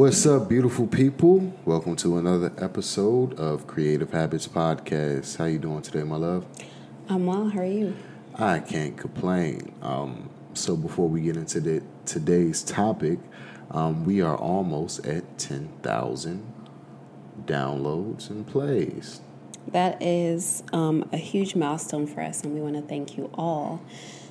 What's up, beautiful people? Welcome to another episode of Creative Habits Podcast. How you doing today, my love? I'm well. How are you? I can't complain. Um, so before we get into the, today's topic, um, we are almost at ten thousand downloads and plays. That is um, a huge milestone for us, and we want to thank you all.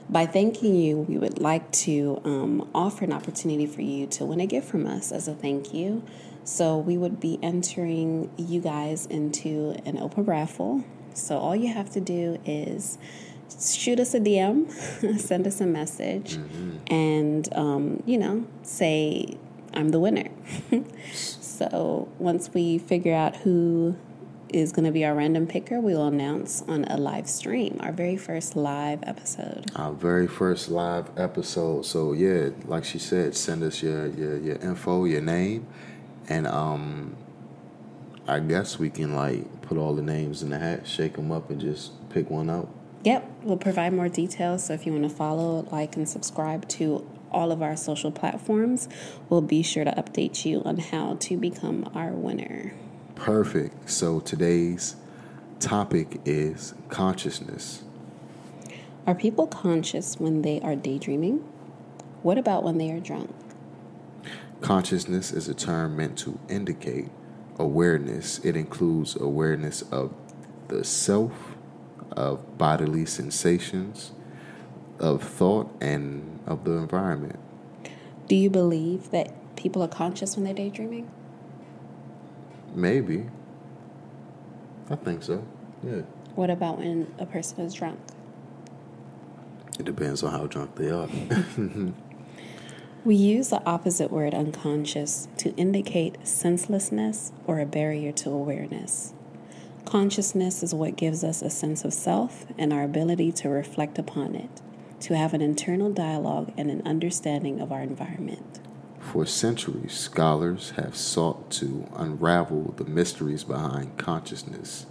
By thanking you, we would like to um, offer an opportunity for you to win a gift from us as a thank you. So we would be entering you guys into an open raffle. So all you have to do is shoot us a DM, send us a message, mm-hmm. and um, you know say I'm the winner. so once we figure out who is going to be our random picker. We will announce on a live stream, our very first live episode. Our very first live episode. So yeah, like she said, send us your your, your info, your name, and um, I guess we can like put all the names in the hat, shake them up, and just pick one out. Yep, we'll provide more details. So if you want to follow, like, and subscribe to all of our social platforms, we'll be sure to update you on how to become our winner. Perfect. So today's topic is consciousness. Are people conscious when they are daydreaming? What about when they are drunk? Consciousness is a term meant to indicate awareness. It includes awareness of the self, of bodily sensations, of thought, and of the environment. Do you believe that people are conscious when they're daydreaming? Maybe. I think so. Yeah. What about when a person is drunk? It depends on how drunk they are. we use the opposite word unconscious to indicate senselessness or a barrier to awareness. Consciousness is what gives us a sense of self and our ability to reflect upon it, to have an internal dialogue and an understanding of our environment. For centuries, scholars have sought to unravel the mysteries behind consciousness.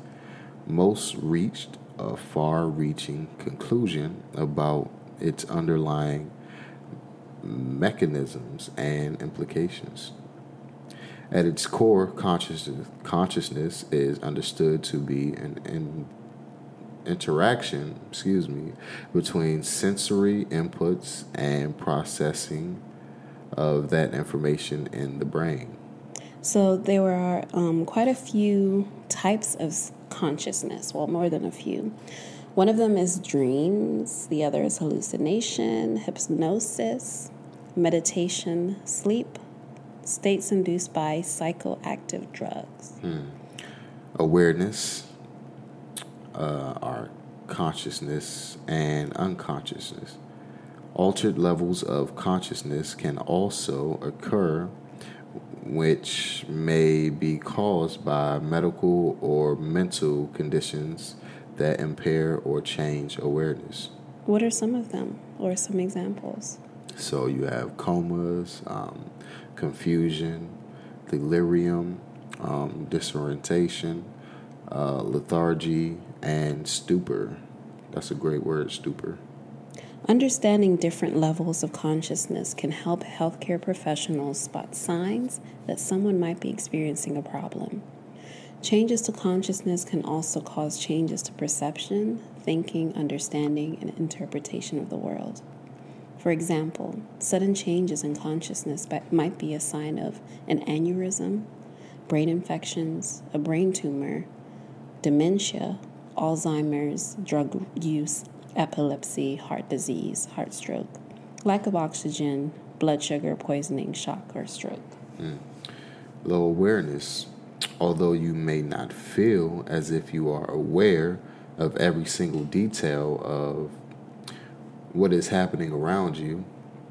Most reached a far reaching conclusion about its underlying mechanisms and implications. At its core, consciousness, consciousness is understood to be an, an interaction, excuse me, between sensory inputs and processing of that information in the brain. So there are um, quite a few types of consciousness, well, more than a few. One of them is dreams, the other is hallucination, hypnosis, meditation, sleep, states induced by psychoactive drugs. Hmm. Awareness, uh, our consciousness, and unconsciousness. Altered levels of consciousness can also occur, which may be caused by medical or mental conditions that impair or change awareness. What are some of them, or some examples? So you have comas, um, confusion, delirium, um, disorientation, uh, lethargy, and stupor. That's a great word, stupor. Understanding different levels of consciousness can help healthcare professionals spot signs that someone might be experiencing a problem. Changes to consciousness can also cause changes to perception, thinking, understanding, and interpretation of the world. For example, sudden changes in consciousness might be a sign of an aneurysm, brain infections, a brain tumor, dementia, Alzheimer's, drug use, epilepsy, heart disease, heart stroke, lack of oxygen, blood sugar poisoning, shock, or stroke. Mm. Low awareness. Although you may not feel as if you are aware of every single detail of what is happening around you,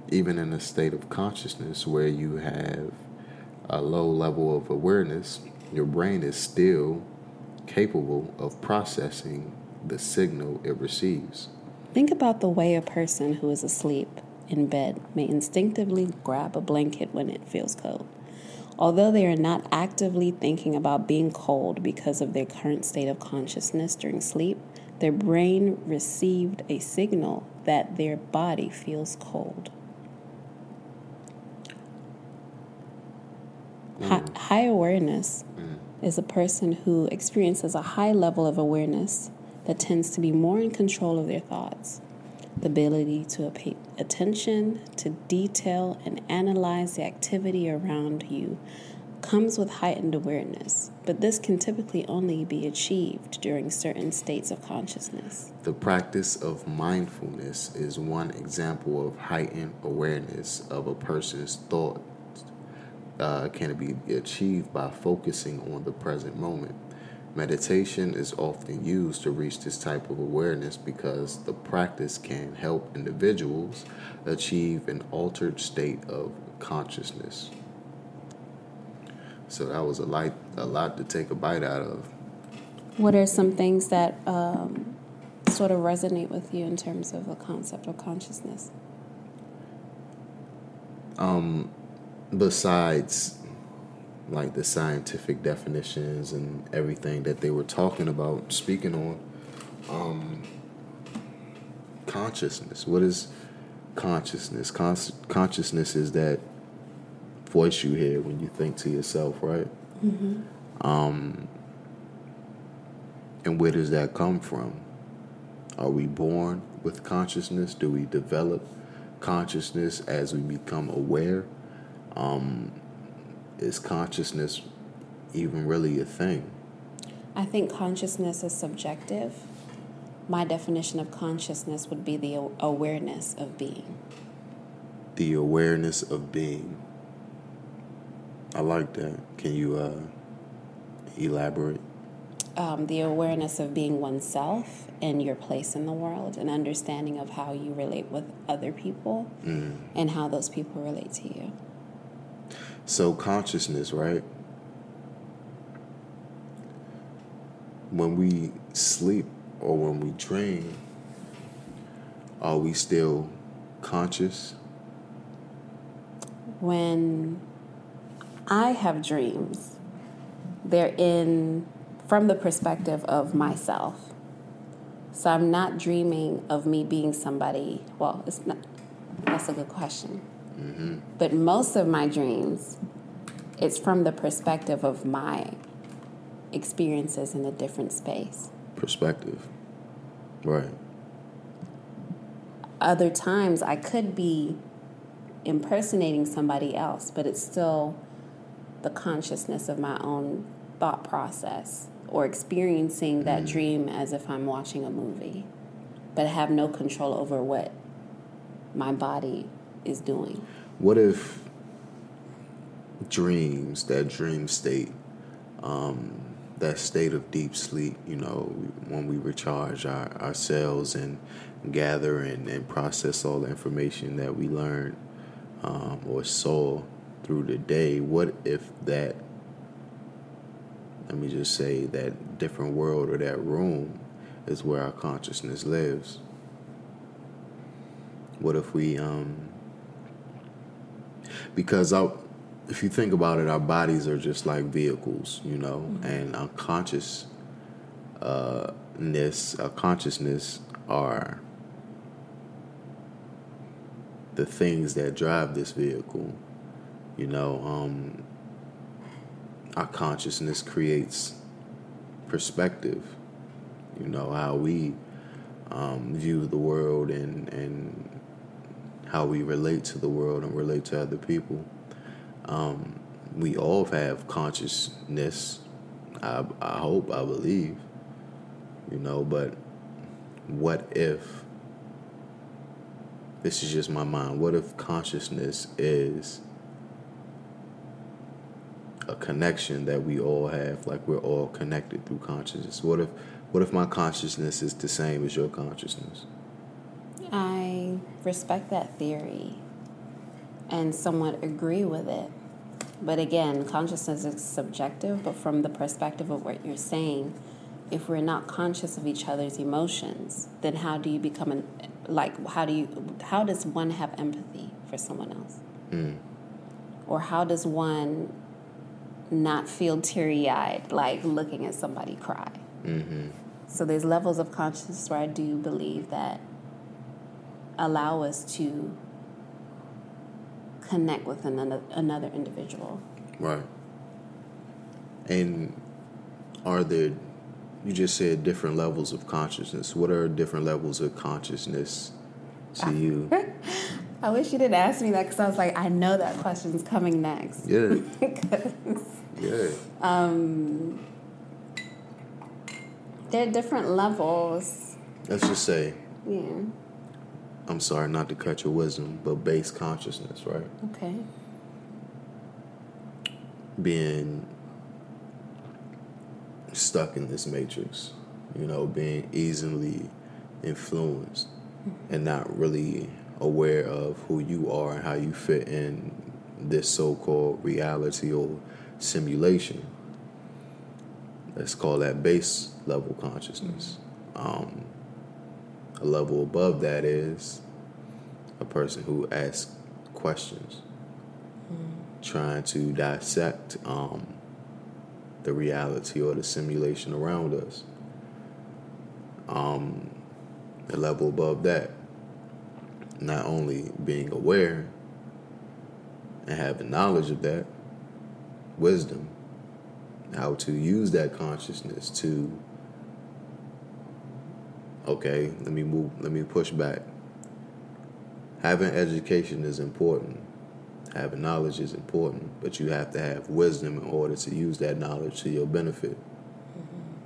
even in a state of consciousness where you have a low level of awareness, your brain is still capable of processing the signal it receives. Think about the way a person who is asleep in bed may instinctively grab a blanket when it feels cold. Although they are not actively thinking about being cold because of their current state of consciousness during sleep, their brain received a signal that their body feels cold. High, mm. high awareness mm. is a person who experiences a high level of awareness that tends to be more in control of their thoughts. The ability to pay attention to detail and analyze the activity around you comes with heightened awareness, but this can typically only be achieved during certain states of consciousness. The practice of mindfulness is one example of heightened awareness of a person's thoughts uh, can be achieved by focusing on the present moment. Meditation is often used to reach this type of awareness because the practice can help individuals achieve an altered state of consciousness. So that was a light, a lot to take a bite out of. What are some things that um, sort of resonate with you in terms of the concept of consciousness? Um, besides like the scientific definitions and everything that they were talking about, speaking on, um, consciousness. What is consciousness? Con- consciousness is that voice you hear when you think to yourself, right? Mm-hmm. Um, and where does that come from? Are we born with consciousness? Do we develop consciousness as we become aware? Um, is consciousness even really a thing? I think consciousness is subjective. My definition of consciousness would be the awareness of being. The awareness of being. I like that. Can you uh, elaborate? Um, the awareness of being oneself and your place in the world, and understanding of how you relate with other people mm. and how those people relate to you. So, consciousness, right? When we sleep or when we dream, are we still conscious? When I have dreams, they're in from the perspective of myself. So I'm not dreaming of me being somebody. Well, it's not. That's a good question. Mm-hmm. But most of my dreams, it's from the perspective of my experiences in a different space. Perspective. Right. Other times I could be impersonating somebody else, but it's still the consciousness of my own thought process or experiencing that Mm. dream as if I'm watching a movie, but I have no control over what my body is doing. What if dreams, that dream state, um, that state of deep sleep, you know, when we recharge our, our cells and gather and, and process all the information that we learned um, or saw through the day, what if that, let me just say, that different world or that room is where our consciousness lives? What if we, um, because I, if you think about it, our bodies are just like vehicles, you know, and our consciousness, our consciousness are the things that drive this vehicle. You know, um, our consciousness creates perspective. You know how we um, view the world and and how we relate to the world and relate to other people. Um, we all have consciousness. I, I hope, I believe, you know, but what if, this is just my mind, what if consciousness is a connection that we all have, like we're all connected through consciousness? What if, what if my consciousness is the same as your consciousness? I respect that theory. and somewhat agree with it. But again, consciousness is subjective, but from the perspective of what you're saying, if we're not conscious of each other's emotions, then how do you become an like how do you how does one have empathy for someone else? Mm. Or how does one not feel teary eyed like looking at somebody cry? Mm-hmm. So there's levels of consciousness where I do believe that allow us to connect with another, another individual. Right. And are there, you just said different levels of consciousness. What are different levels of consciousness to you? I wish you didn't ask me that because I was like, I know that question's coming next. Yeah. Yeah. um, there are different levels. Let's just say, Yeah. I'm sorry not to cut your wisdom, but base consciousness, right? Okay. Being stuck in this matrix, you know, being easily influenced and not really aware of who you are and how you fit in this so called reality or simulation. Let's call that base level consciousness. Um, a level above that is a person who asks questions, trying to dissect um, the reality or the simulation around us. Um, a level above that, not only being aware and having knowledge of that, wisdom, how to use that consciousness to okay, let me move, let me push back. Having education is important. Having knowledge is important, but you have to have wisdom in order to use that knowledge to your benefit.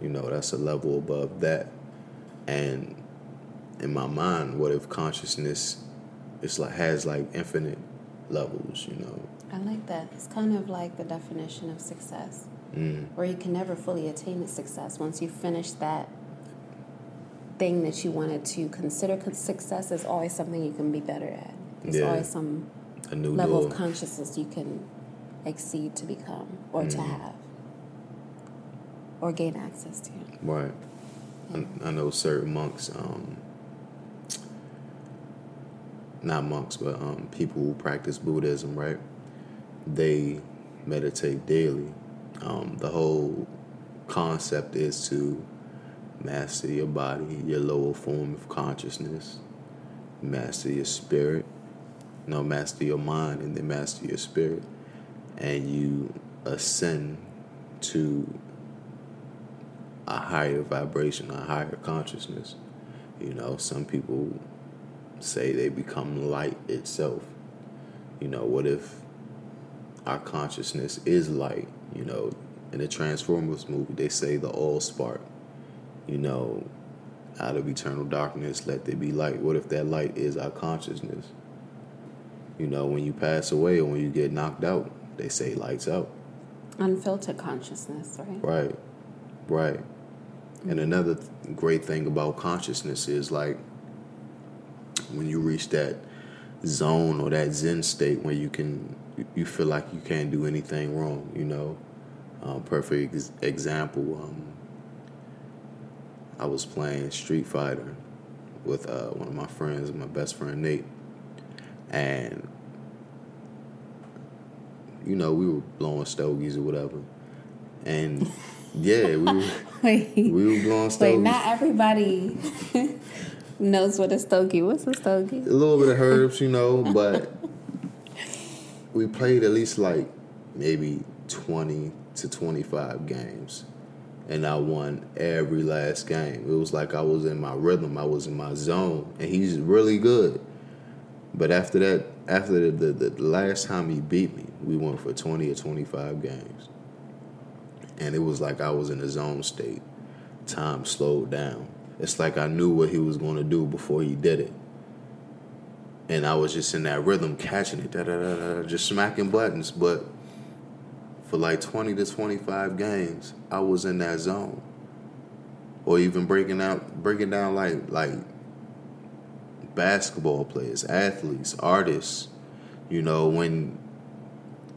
You know, that's a level above that. And in my mind, what if consciousness it's like has like infinite levels, you know? I like that. It's kind of like the definition of success, Mm. where you can never fully attain success. Once you finish that thing that you wanted to consider con- success, is always something you can be better at. There's Yeah. always some A new level door. of consciousness you can exceed to become or to Mhm. have or gain access to. Right. I, I know certain monks, um, not monks, but um, people who practice Buddhism, right? They meditate daily. Um, the whole concept is to master your body, your lower form of consciousness, master your spirit, no, master your mind, and then master your spirit, and you ascend to a higher vibration, a higher consciousness. You know, some people say they become light itself. You know, what if our consciousness is light? You know, in the Transformers movie, they say the all spark. You know, out of eternal darkness, let there be light. What if that light is our consciousness? You know, when you pass away or when you get knocked out, they say lights out. Unfiltered consciousness, right? Right, right. And another th- great thing about consciousness is like when you reach that zone or that Zen state where you can, you feel like you can't do anything wrong. You know, um, perfect ex- example. Um, I was playing Street Fighter with uh, one of my friends, my best friend Nate, and you know we were blowing stogies or whatever, and yeah, we were. Wait, We were blowing stogies. wait, not everybody knows what a stogie. What's a stogie? a little bit of herbs, you know, but we played at least like maybe 20 to 25 games. And I won every last game. It was like I was in my rhythm, I was in my zone, and he's really good. But after that, after the, the, the last time he beat me, we went for 20 or 25 games. And it was like I was in a zone state. Time slowed down. It's like I knew what he was going to do before he did it and I was just in that rhythm, catching it, just smacking buttons. But for like twenty to twenty five games, I was in that zone, or even breaking out, breaking down like like basketball players, athletes, artists, You know, when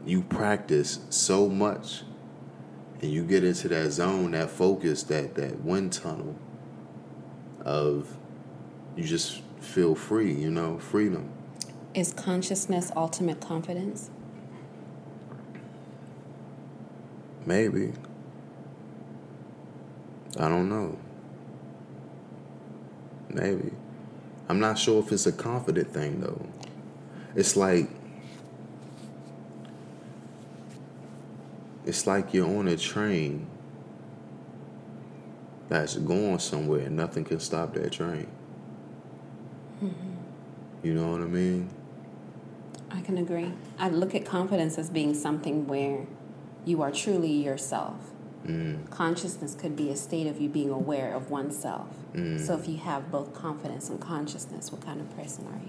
you practice so much and you get into that zone, that focus, that that wind tunnel of you just feel free, you know, freedom. Is consciousness ultimate confidence? Maybe. I don't know. Maybe. I'm not sure if it's a confident thing though. It's like it's like you're on a train that's going somewhere and nothing can stop that train. Mm-hmm. You know what I mean? I can agree. I look at confidence as being something where you are truly yourself. Mm. Consciousness could be a state of you being aware of oneself. Mm. So if you have both confidence and consciousness, what kind of person are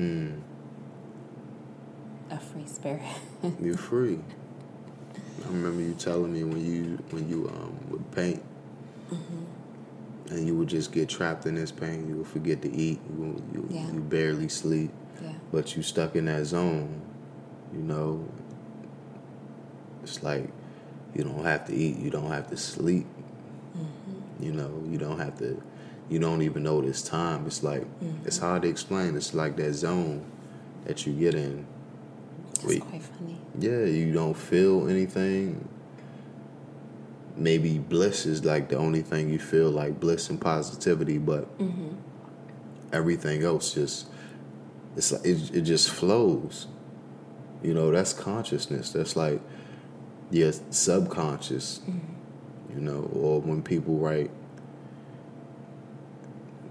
you? Mm. A free spirit. You're free. I remember you telling me when you when you um, would paint, mm-hmm. and you would just get trapped in this pain. You would forget to eat. You you, yeah. you barely sleep. Yeah. But you stuck in that zone. You know, it's like you don't have to eat. You don't have to sleep. Mm-hmm. You know, you don't have to. You don't even know this time. It's like mm-hmm. it's hard to explain. It's like that zone that you get in. That's quite funny. Yeah, you don't feel anything. Maybe bliss is like the only thing you feel like bliss and positivity, but mm-hmm. everything else just it's like it, it just flows. You know, that's consciousness. That's like your subconscious. Mm-hmm. You know, or when people write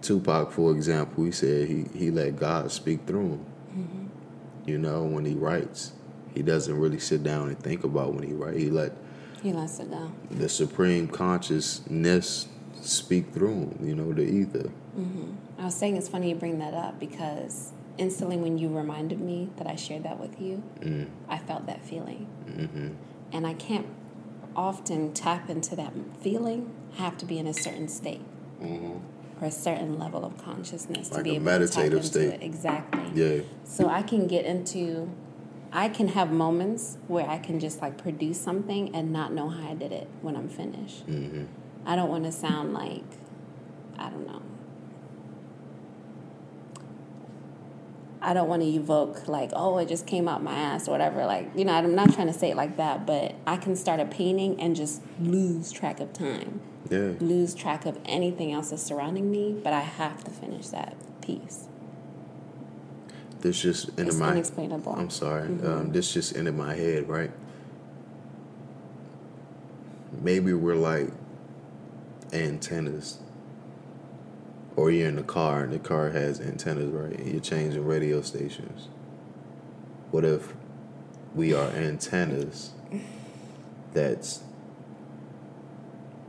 Tupac, for example, he said he, he let God speak through him. Mm-hmm. You know, when he writes, he doesn't really sit down and think about when he writes. He let he lets it down. The supreme consciousness speak through him. You know, the ether. Mm-hmm. I was saying it's funny you bring that up because instantly when you reminded me that I shared that with you, mm. I felt that feeling. Mm-hmm. And I can't often tap into that feeling. I have to be in a certain state mm-hmm. or a certain level of consciousness like to be able to tap into state. it. Exactly. Yeah. So I can get into, I can have moments where I can just like produce something and not know how I did it when I'm finished. Mm-hmm. I don't want to sound like, I don't know, I don't want to evoke like, oh, it just came out my ass or whatever. Like, you know, I'm not trying to say it like that, but I can start a painting and just lose track of time. Yeah. Lose track of anything else that's surrounding me, but I have to finish that piece. This just into it's my unexplainable. I'm sorry. Mm-hmm. Um, this just into my head, right? Maybe we're like antennas or you're in the car and the car has antennas, right? And you're changing radio stations. What if we are antennas that's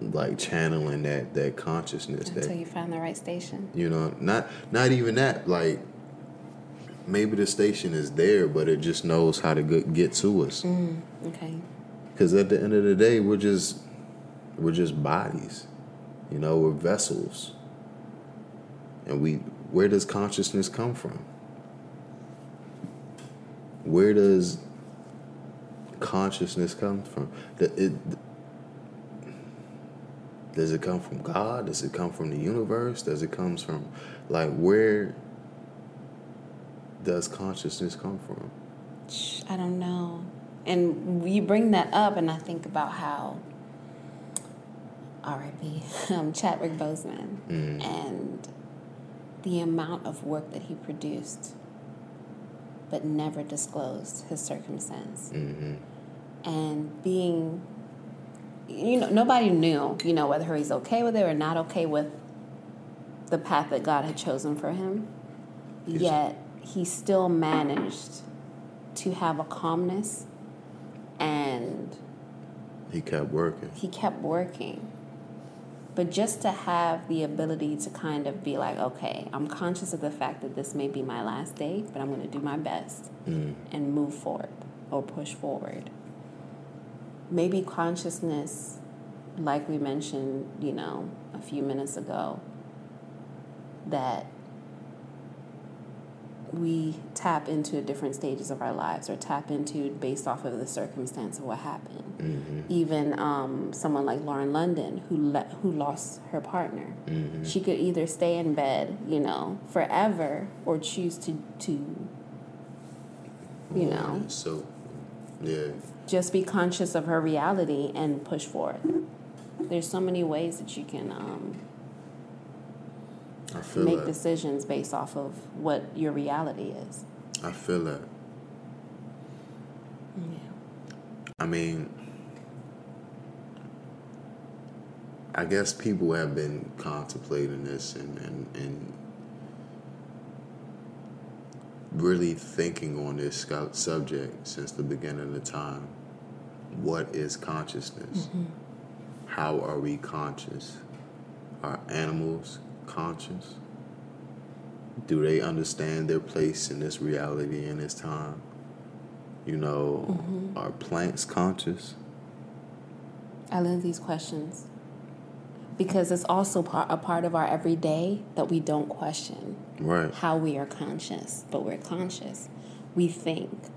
like channeling that that consciousness until that you find the right station. You know, not not even that. Like maybe the station is there, but it just knows how to get to us. Mm, okay. Because at the end of the day, we're just we're just bodies. You know, we're vessels. And we where does consciousness come from? Where does consciousness come from? It, does it come from God? Does it come from the universe? Does it comes from like where does consciousness come from? I don't know. And you bring that up, and I think about how R.I.P. Um, Chadwick Boseman mm. and the amount of work that he produced, but never disclosed his circumstance. Mm-hmm. And being, you know, nobody knew, you know, whether he's okay with it or not okay with the path that God had chosen for him. Yet he still managed to have a calmness and he kept working. He kept working. But just to have the ability to kind of be like, okay, I'm conscious of the fact that this may be my last day, but I'm going to do my best mm. and move forward or push forward. Maybe consciousness, like we mentioned, you know, a few minutes ago, that we tap into different stages of our lives or tap into based off of the circumstance of what happened. Mm-hmm. Even um, someone like Lauren London, who le- who lost her partner, Mm-hmm. she could either stay in bed, you know, forever, or choose to to, you know, So, yeah. just be conscious of her reality and push forward. There's so many ways that you can um, make that. decisions based off of what your reality is. I feel that. Yeah. I mean, I guess people have been contemplating this and, and, and really thinking on this subject since the beginning of time. What is consciousness? Mm-hmm. How are we conscious? Are animals conscious? Do they understand their place in this reality in this time? You know, mm-hmm. are plants conscious? I love these questions because it's also part, a part of our everyday that we don't question Right. how we are conscious, but we're conscious. We think,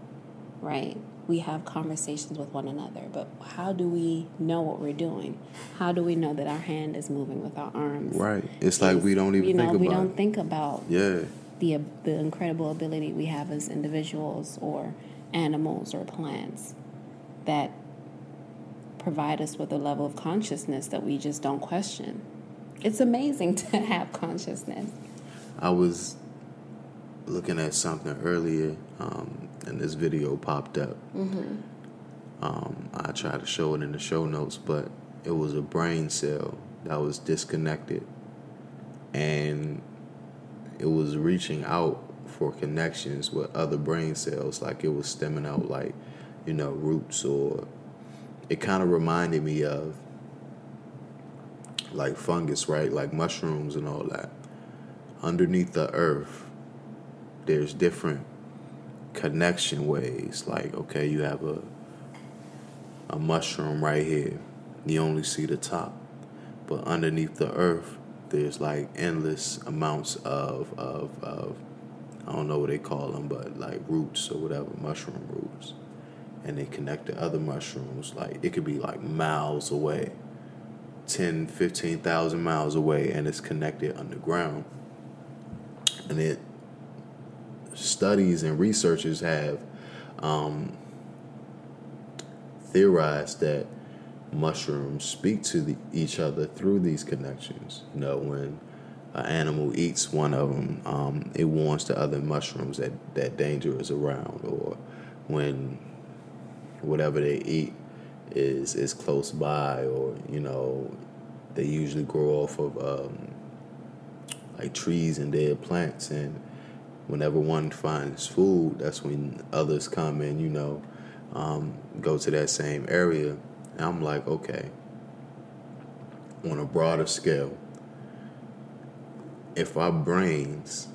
right? We have conversations with one another, but how do we know what we're doing? How do we know that our hand is moving with our arms? Right. It's like we don't even you know, think we don't think about Yeah. the the incredible ability we have as individuals or animals or plants that provide us with a level of consciousness that we just don't question. It's amazing to have consciousness. I was looking at something earlier, um, and this video popped up. Um, I tried to show it in the show notes, but it was a brain cell that was disconnected, and it was reaching out for connections with other brain cells, like it was stemming out like, you know, roots, or it kind of reminded me of like fungus, right? Like mushrooms and all that underneath the earth, there's different connection ways. Like, okay, you have a a mushroom right here. You only see the top. But underneath the earth, there's like endless amounts of of, of I don't know what they call them, but like roots or whatever, mushroom roots. And they connect to other mushrooms. Like it could be like miles away. 10, 15,000 miles away and it's connected underground and it studies and researchers have um, theorized that mushrooms speak to the, each other through these connections. You know, when an animal eats one of them, um, it warns the other mushrooms that that danger is around, or when whatever they eat is is close by, or you know, they usually grow off of. Um, like trees and dead plants and whenever one finds food that's when others come and you know um, go to that same area. And i'm like okay on a broader scale if our brains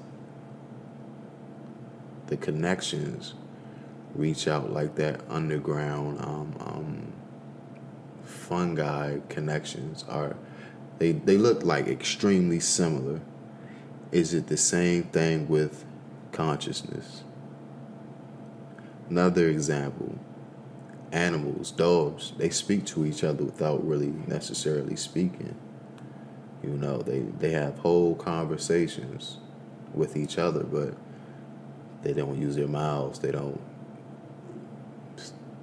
the connections reach out like that underground um, um, fungi connections are they, they look like extremely similar. Is it the same thing with consciousness? Another example animals, dogs, they speak to each other without really necessarily speaking. You know, they, they have whole conversations with each other, but they don't use their mouths, they don't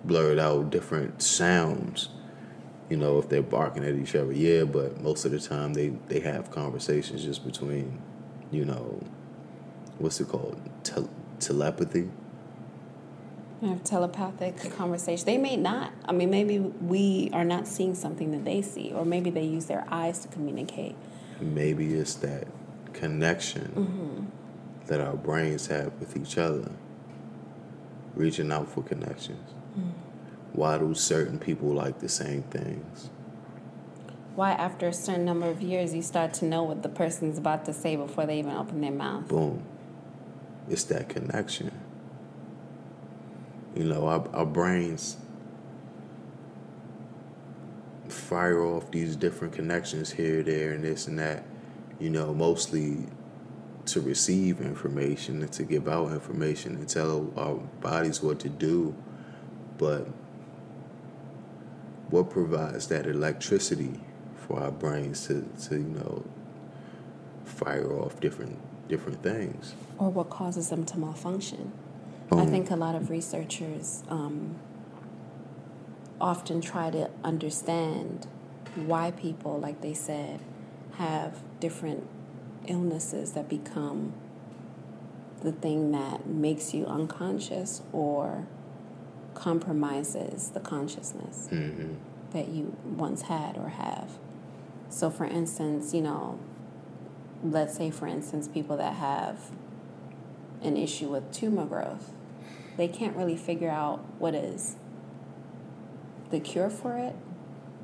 blurt out different sounds. You know, if they're barking at each other, yeah, but most of the time they, they have conversations just between you know, what's it called? Tel- telepathy. Have telepathic conversation. They may not. I mean, maybe we are not seeing something that they see, or maybe they use their eyes to communicate. Maybe it's that connection mm-hmm. that our brains have with each other, reaching out for connections. Mm-hmm. Why do certain people like the same things? Why, after a certain number of years, you start to know what the person's about to say before they even open their mouth. Boom. It's that connection. You know, our, our brains fire off these different connections here, there, and this and that. You know, mostly to receive information and to give out information and tell our bodies what to do, but what provides that electricity for our brains to, to you know fire off different different things or what causes them to malfunction i Um, think a lot of researchers um, often try to understand why people like they said have different illnesses that become the thing that makes you unconscious or compromises the consciousness mhm. that you once had or have. So, for instance, you know, let's say, for instance, people that have an issue with tumor growth, they can't really figure out what is the cure for it,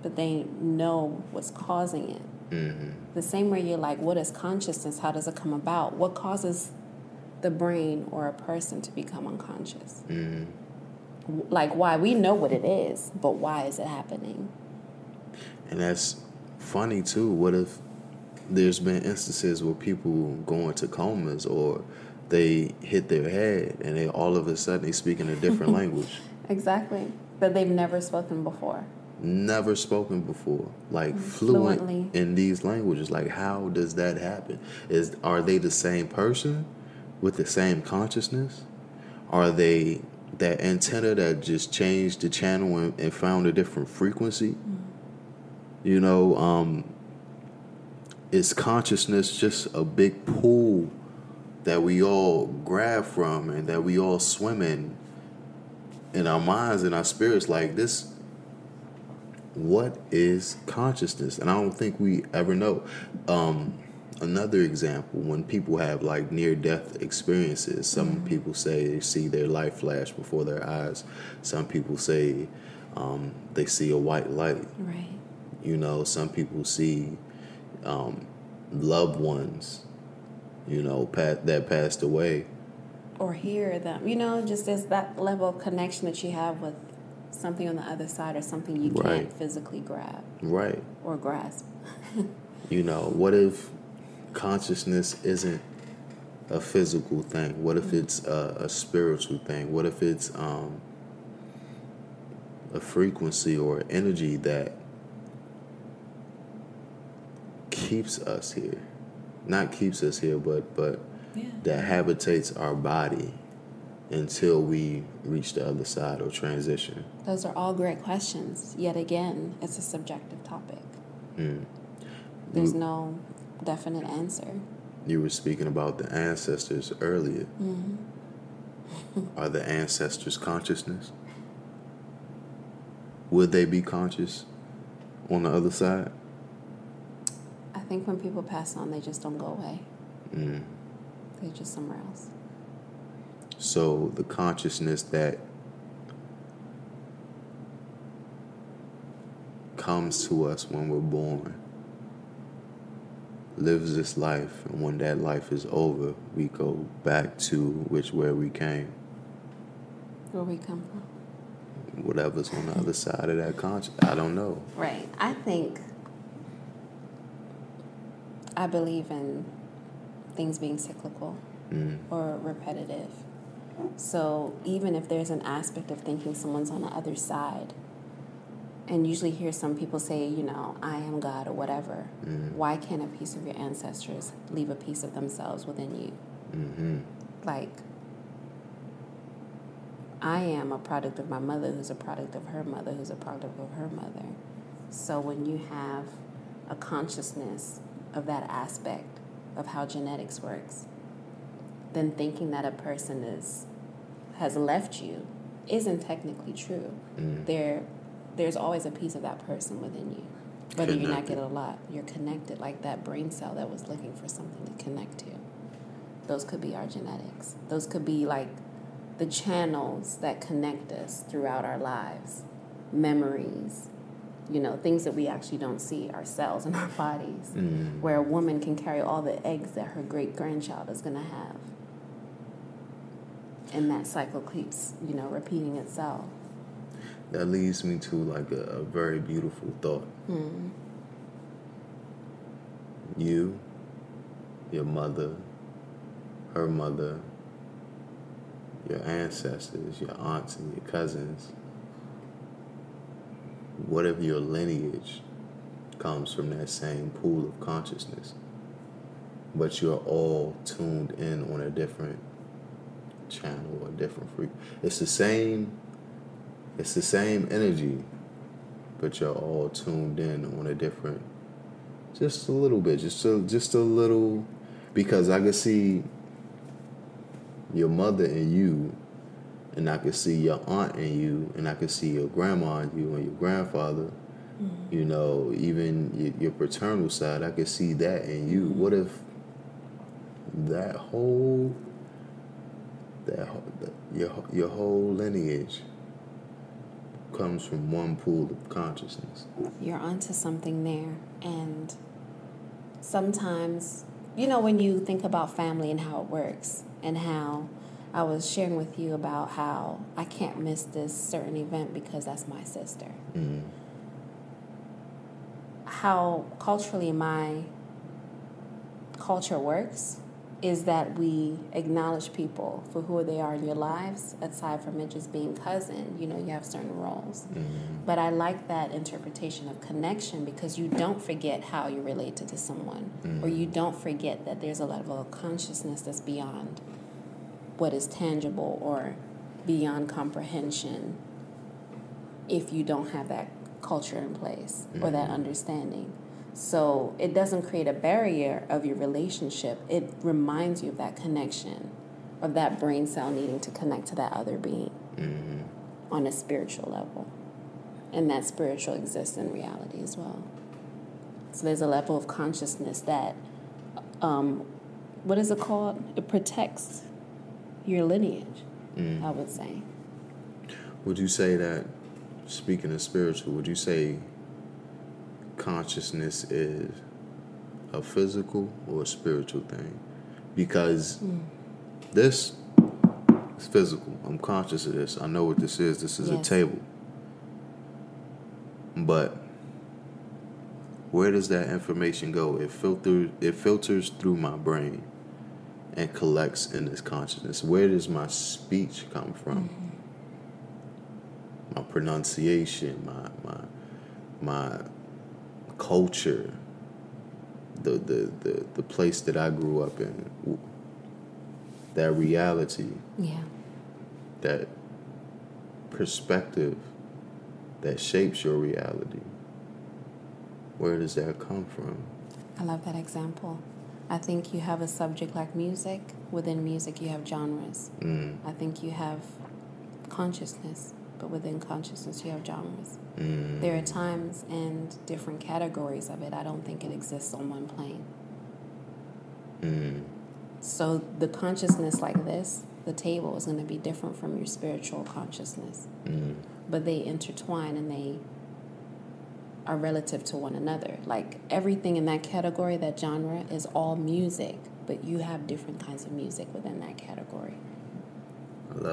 but they know what's causing it. Mhm. The same way you're like, what is consciousness? How does it come about? What causes the brain or a person to become unconscious? Mhm. Like, why? We know what it is, but why is it happening? And that's funny too. What if there's been instances where people go into comas or they hit their head and they all of a sudden they speak in a different language. Exactly. That they've never spoken before. Never spoken before. Like fluent Fluently. in these languages. Like how does that happen? Is are they the same person with the same consciousness? Are they that antenna that just changed the channel and, and found a different frequency? You know, um, is consciousness just a big pool that we all grab from and that we all swim in in our minds and our spirits? Like this what is consciousness? And i don't think we ever know. Um, another example when people have like near death experiences some people say they see their life flash before their eyes. Some people say um, they see a white light. Right. you know, some people see um, loved ones, you know, pa- that passed away. Or hear them. You know, just as that level of connection that you have with something on the other side or something you Right. can't physically grab Right. or grasp. You know, what if consciousness isn't a physical thing? What if it's a, a spiritual thing? What if it's um, a frequency or energy that keeps us here? Not keeps us here, but but Yeah. that habitates our body until we reach the other side or transition. Those are all great questions. Yet again, it's a subjective topic. Mm. There's You- no definite answer. You were speaking about the ancestors earlier. Are the ancestors consciousness? Would they be conscious on the other side? I think when people pass on, they just don't go away. Mm. They're just somewhere else. So the consciousness that comes to us when we're born lives this life, and when that life is over, we go back to which where we came. Where we come from. Whatever's on the other side of that conscious, I don't know. Right. I think I believe in things being cyclical Mm. or repetitive. So even if there's an aspect of thinking someone's on the other side, and usually hear some people say, you know, I am God or whatever, Mm. why can't a piece of your ancestors leave a piece of themselves within you? hmm Like, I am a product of my mother, who's a product of her mother, who's a product of her mother. So when you have a consciousness of that aspect of how genetics works, then thinking that a person is has left you isn't technically true. Mm. There, there's always a piece of that person within you. Whether you're not getting a lot, you're connected like that brain cell that was looking for something to connect to. Those could be our genetics. Those could be like the channels that connect us throughout our lives, memories, you know, things that we actually don't see ourselves in our bodies. Mm. Where a woman can carry all the eggs that her great grandchild is going to have. And that cycle keeps, you know, repeating itself. That leads me to like a, a very beautiful thought. Hmm. You, your mother, her mother, your ancestors, your aunts and your cousins, whatever your lineage comes from that same pool of consciousness. But you're all tuned in on a different channel or different freak. It's the same it's the same energy, but you're all tuned in on a different just a little bit, just a just a little because I could see your mother and you and I could see your aunt and you and I could see your grandma and you and your grandfather. Mm-hmm. You know, even your, your, paternal side, I could see that in you. Mm-hmm. What if that whole that your your whole lineage comes from one pool of consciousness. You're onto something there, and sometimes you know when you think about family and how it works, and how I was sharing with you about how I can't miss this certain event because that's my sister. Mm-hmm. How culturally my culture works is that we acknowledge people for who they are in your lives, aside from it just being cousin. You know, you have certain roles. Mm-hmm. But I like that interpretation of connection because you don't forget how you're related to someone, mm-hmm. or you don't forget that there's a level of consciousness that's beyond what is tangible or beyond comprehension if you don't have that culture in place mm-hmm. or that mm-hmm. understanding. So it doesn't create a barrier of your relationship. It reminds you of that connection, of that brain cell needing to connect to that other being mm-hmm. on a spiritual level. And that spiritual exists in reality as well. So there's a level of consciousness that, um, what is it called? It protects your lineage, mm. I would say. Would you say that, speaking of spiritual, would you say consciousness is a physical or a spiritual thing because mm. this is physical. I'm conscious of this. I know what this is. This is yes. a table. But where does that information go? It filters it filters through my brain and collects in this consciousness. Where does my speech come from? Mm-hmm. My pronunciation, my my my culture, the, the, the, the place that I grew up in, that reality, yeah. that perspective that shapes your reality. Where does that come from? I love that example. I think you have a subject like music. Within music, you have genres. Mm. I think you have consciousness but within consciousness you have genres. Mm. There are times and different categories of it. I don't think it exists on one plane. Mm. So the consciousness like this, the table, is going to be different from your spiritual consciousness. Mm. But they intertwine and they are relative to one another. Like everything in that category, that genre, is all music, but you have different kinds of music within that category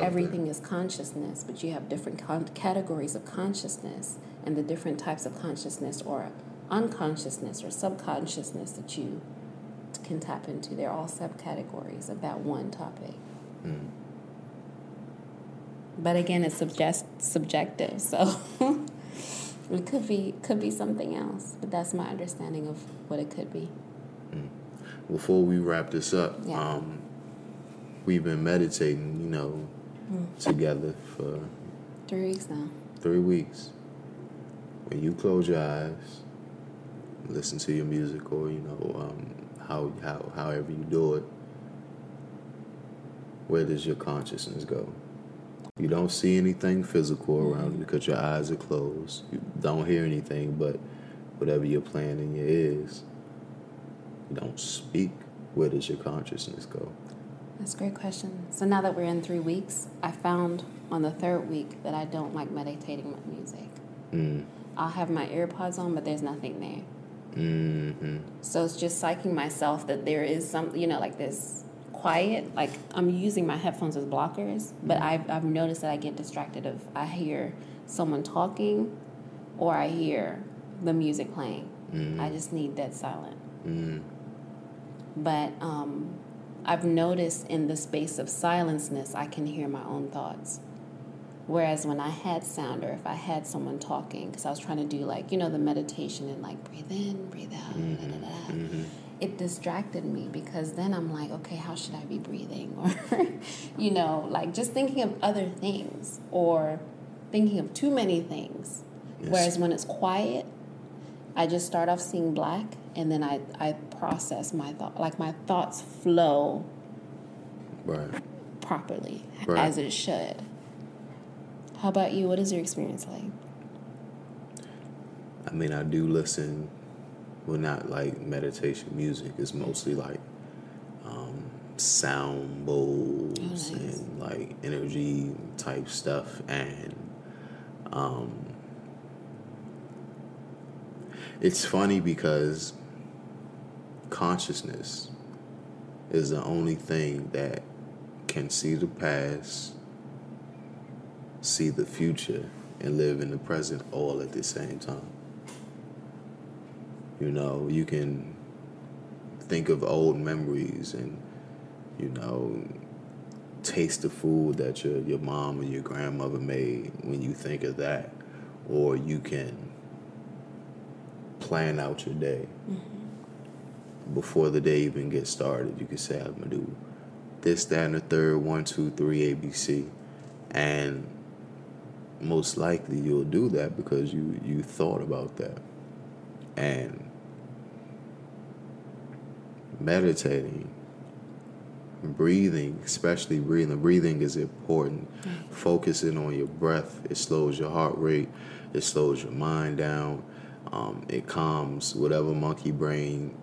everything that. is consciousness, but you have different con- categories of consciousness and the different types of consciousness or unconsciousness or subconsciousness that you can tap into. They're all subcategories of that one topic. Mm. But again, it's subject- subjective, so it could be could be something else. But that's my understanding of what it could be. Mm. Before we wrap this up, yeah. um, we've been meditating, you know, mm. together for three weeks now. Three weeks. When you close your eyes, listen to your music, or you know, um, how how however you do it, where does your consciousness go? You don't see anything physical around you because your eyes are closed. You don't hear anything but whatever you're playing in your ears. You don't speak. Where does your consciousness go? That's a great question. So now that we're in three weeks, I found on the third week that I don't like meditating with music. Mm. I'll have my earpods on, but there's nothing there. Mm-hmm. So it's just psyching myself that there is some, you know, like this quiet. Like I'm using my headphones as blockers, but I've, I've noticed that I get distracted if I hear someone talking or I hear the music playing. Mm-hmm. I just need that silent. Mm-hmm. But um, I've noticed in the space of silenceness, I can hear my own thoughts. Whereas when I had sound or if I had someone talking, because I was trying to do like, you know, the meditation and like breathe in, breathe out, mm-hmm. da, da, da, mm-hmm. It distracted me because then I'm like, okay, how should I be breathing? Or, you know, like just thinking of other things or thinking of too many things. Yes. Whereas when it's quiet, I just start off seeing black and then I, I process my thought, like my thoughts flow right. properly right. as it should. How about you? What is your experience like? I mean, I do listen, well, not like meditation music. It's mostly like um, sound bowls oh, nice. and like energy type stuff. And um, it's funny because consciousness is the only thing that can see the past see the future and live in the present all at the same time. You know, you can think of old memories and, you know, taste the food that your, your mom or your grandmother made when you think of that. Or you can plan out your day mm-hmm. before the day even gets started. You can say, I'm going to do this, that, and the third, one, two, three, ABC. And most likely you'll do that because you you thought about that and meditating breathing especially breathing breathing is important focusing on your breath it slows your heart rate it slows your mind down um, it calms whatever monkey brain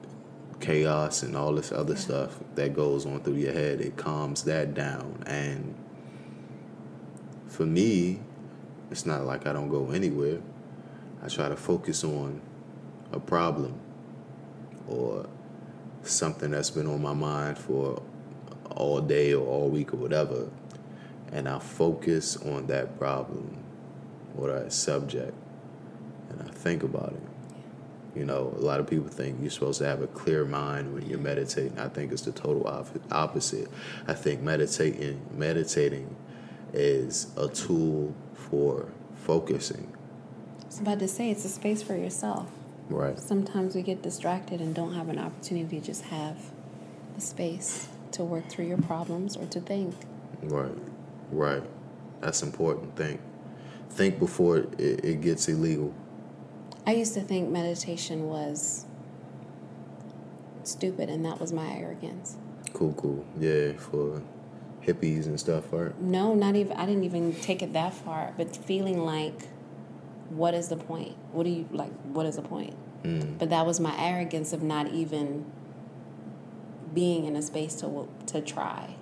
chaos and all this other yeah. stuff that goes on through your head it calms that down and for me it's not like I don't go anywhere. I try to focus on a problem or something that's been on my mind for all day or all week or whatever, and I focus on that problem or that subject, and I think about it. You know, a lot of people think you're supposed to have a clear mind when you're meditating. I think it's the total opposite. I think meditating meditating is a tool for focusing. I was about to say it's a space for yourself. Right. Sometimes we get distracted and don't have an opportunity to just have the space to work through your problems or to think. Right. Right. That's important. Think. Think before it, it gets illegal. I used to think meditation was stupid, and that was my arrogance. Cool, cool. Yeah, for hippies and stuff, right? No, not even. I didn't even take it that far. But feeling like, what is the point? What do you like? What is the point? Mm. But that was my arrogance of not even being in a space to to try.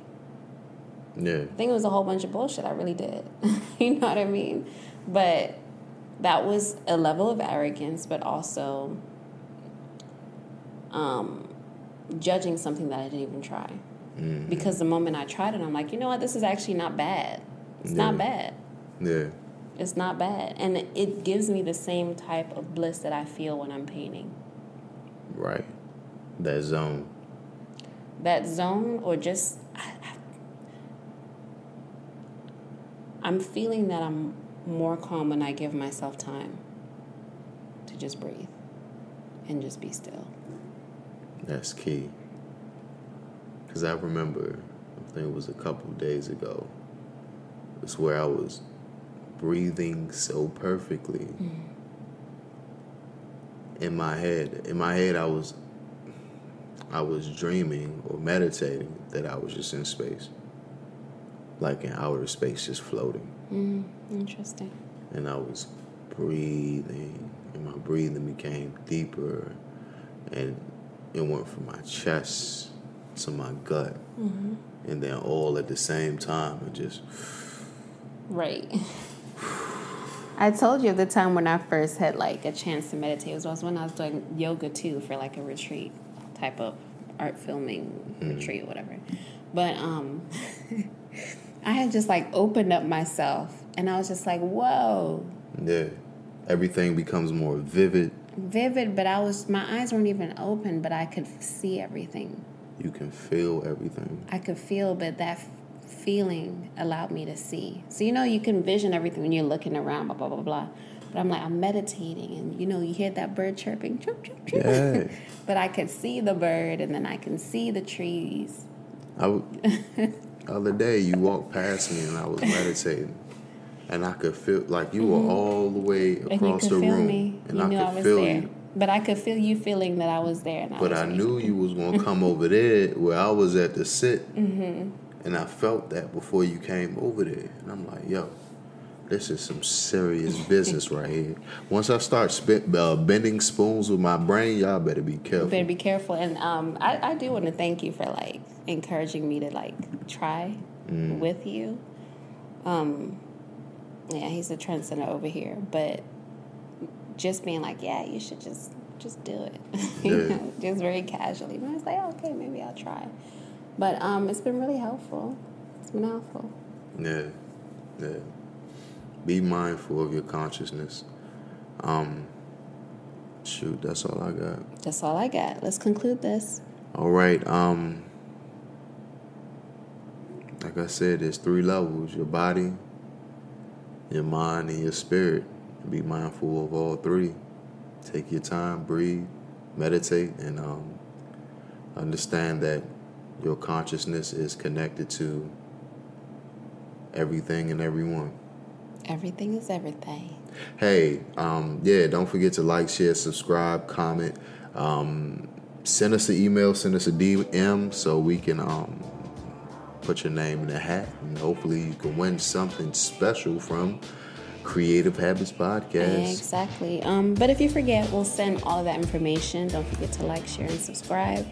Yeah. I think it was a whole bunch of bullshit. I really did. you know what I mean? But that was a level of arrogance, but also um, judging something that I didn't even try. Mm-hmm. Because the moment I tried it, I'm like, you know what? This is actually not bad. It's yeah. not bad. Yeah. It's not bad. And it gives me the same type of bliss that I feel when I'm painting. Right. That zone. That zone, or just. I, I'm feeling that I'm more calm when I give myself time to just breathe and just be still. That's key. Because I remember, I think it was a couple days ago, it's where I was breathing so perfectly. Mm-hmm. In my head, in my head, I was, I was dreaming or meditating that I was just in space, like in outer space, just floating. Mm, interesting. And I was breathing, and my breathing became deeper, and it went from my chest to my gut, mm-hmm. and then all at the same time, and just right. I told you at the time when I first had like a chance to meditate was when I was doing yoga too for like a retreat type of art filming mm. retreat, or whatever. But um, I had just like opened up myself, and I was just like, whoa. Yeah, everything becomes more vivid. Vivid, but I was my eyes weren't even open, but I could see everything. You can feel everything. I could feel, but that feeling allowed me to see. So you know, you can vision everything when you're looking around, blah blah blah blah. But I'm like, I'm meditating, and you know, you hear that bird chirping, chirp, chirp, chirp. Yeah. but I could see the bird, and then I can see the trees. I w- other day you walked past me and I was meditating, and I could feel like you were all the way Mm-hmm. Across the room, me. and you I knew could I was feel there. you. But I could feel you feeling that I was there, and I But was I knew you was gonna come over there where I was at the sit, Mm-hmm. And I felt that before you came over there, and I'm like, yo. This is some serious business right here. Once I start spit, uh, bending spoons with my brain, y'all better be careful. You better be careful. And um, I, I do want to thank you for like encouraging me to like try Mm. with you. Um, yeah, he's a trend center over here, but just being like, yeah, you should just just do it, you Yeah. know, just very casually. And I was like, oh, okay, maybe I'll try. But um, it's been really helpful. It's been helpful. Yeah, yeah. Be mindful of your consciousness. Um, shoot, that's all I got. That's all I got. Let's conclude this. All right. Um, like I said, there's three levels: your body, your mind, and your spirit. Be mindful of all three. Take your time, breathe, meditate, and um, understand that your consciousness is connected to everything and everyone. Everything is everything. Hey, um, yeah, don't forget to like, share, subscribe, comment. Um, send us an email, send us a DM so we can um, put your name in the hat and hopefully you can win something special from Creative Habits Podcast. Exactly. Um, but if you forget, we'll send all of that information. Don't forget to like, share, and subscribe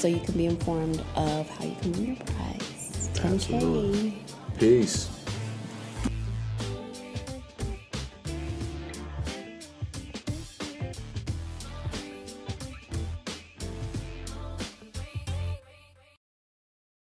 so you can be informed of how you can win your prize. 10K. Absolutely. Peace.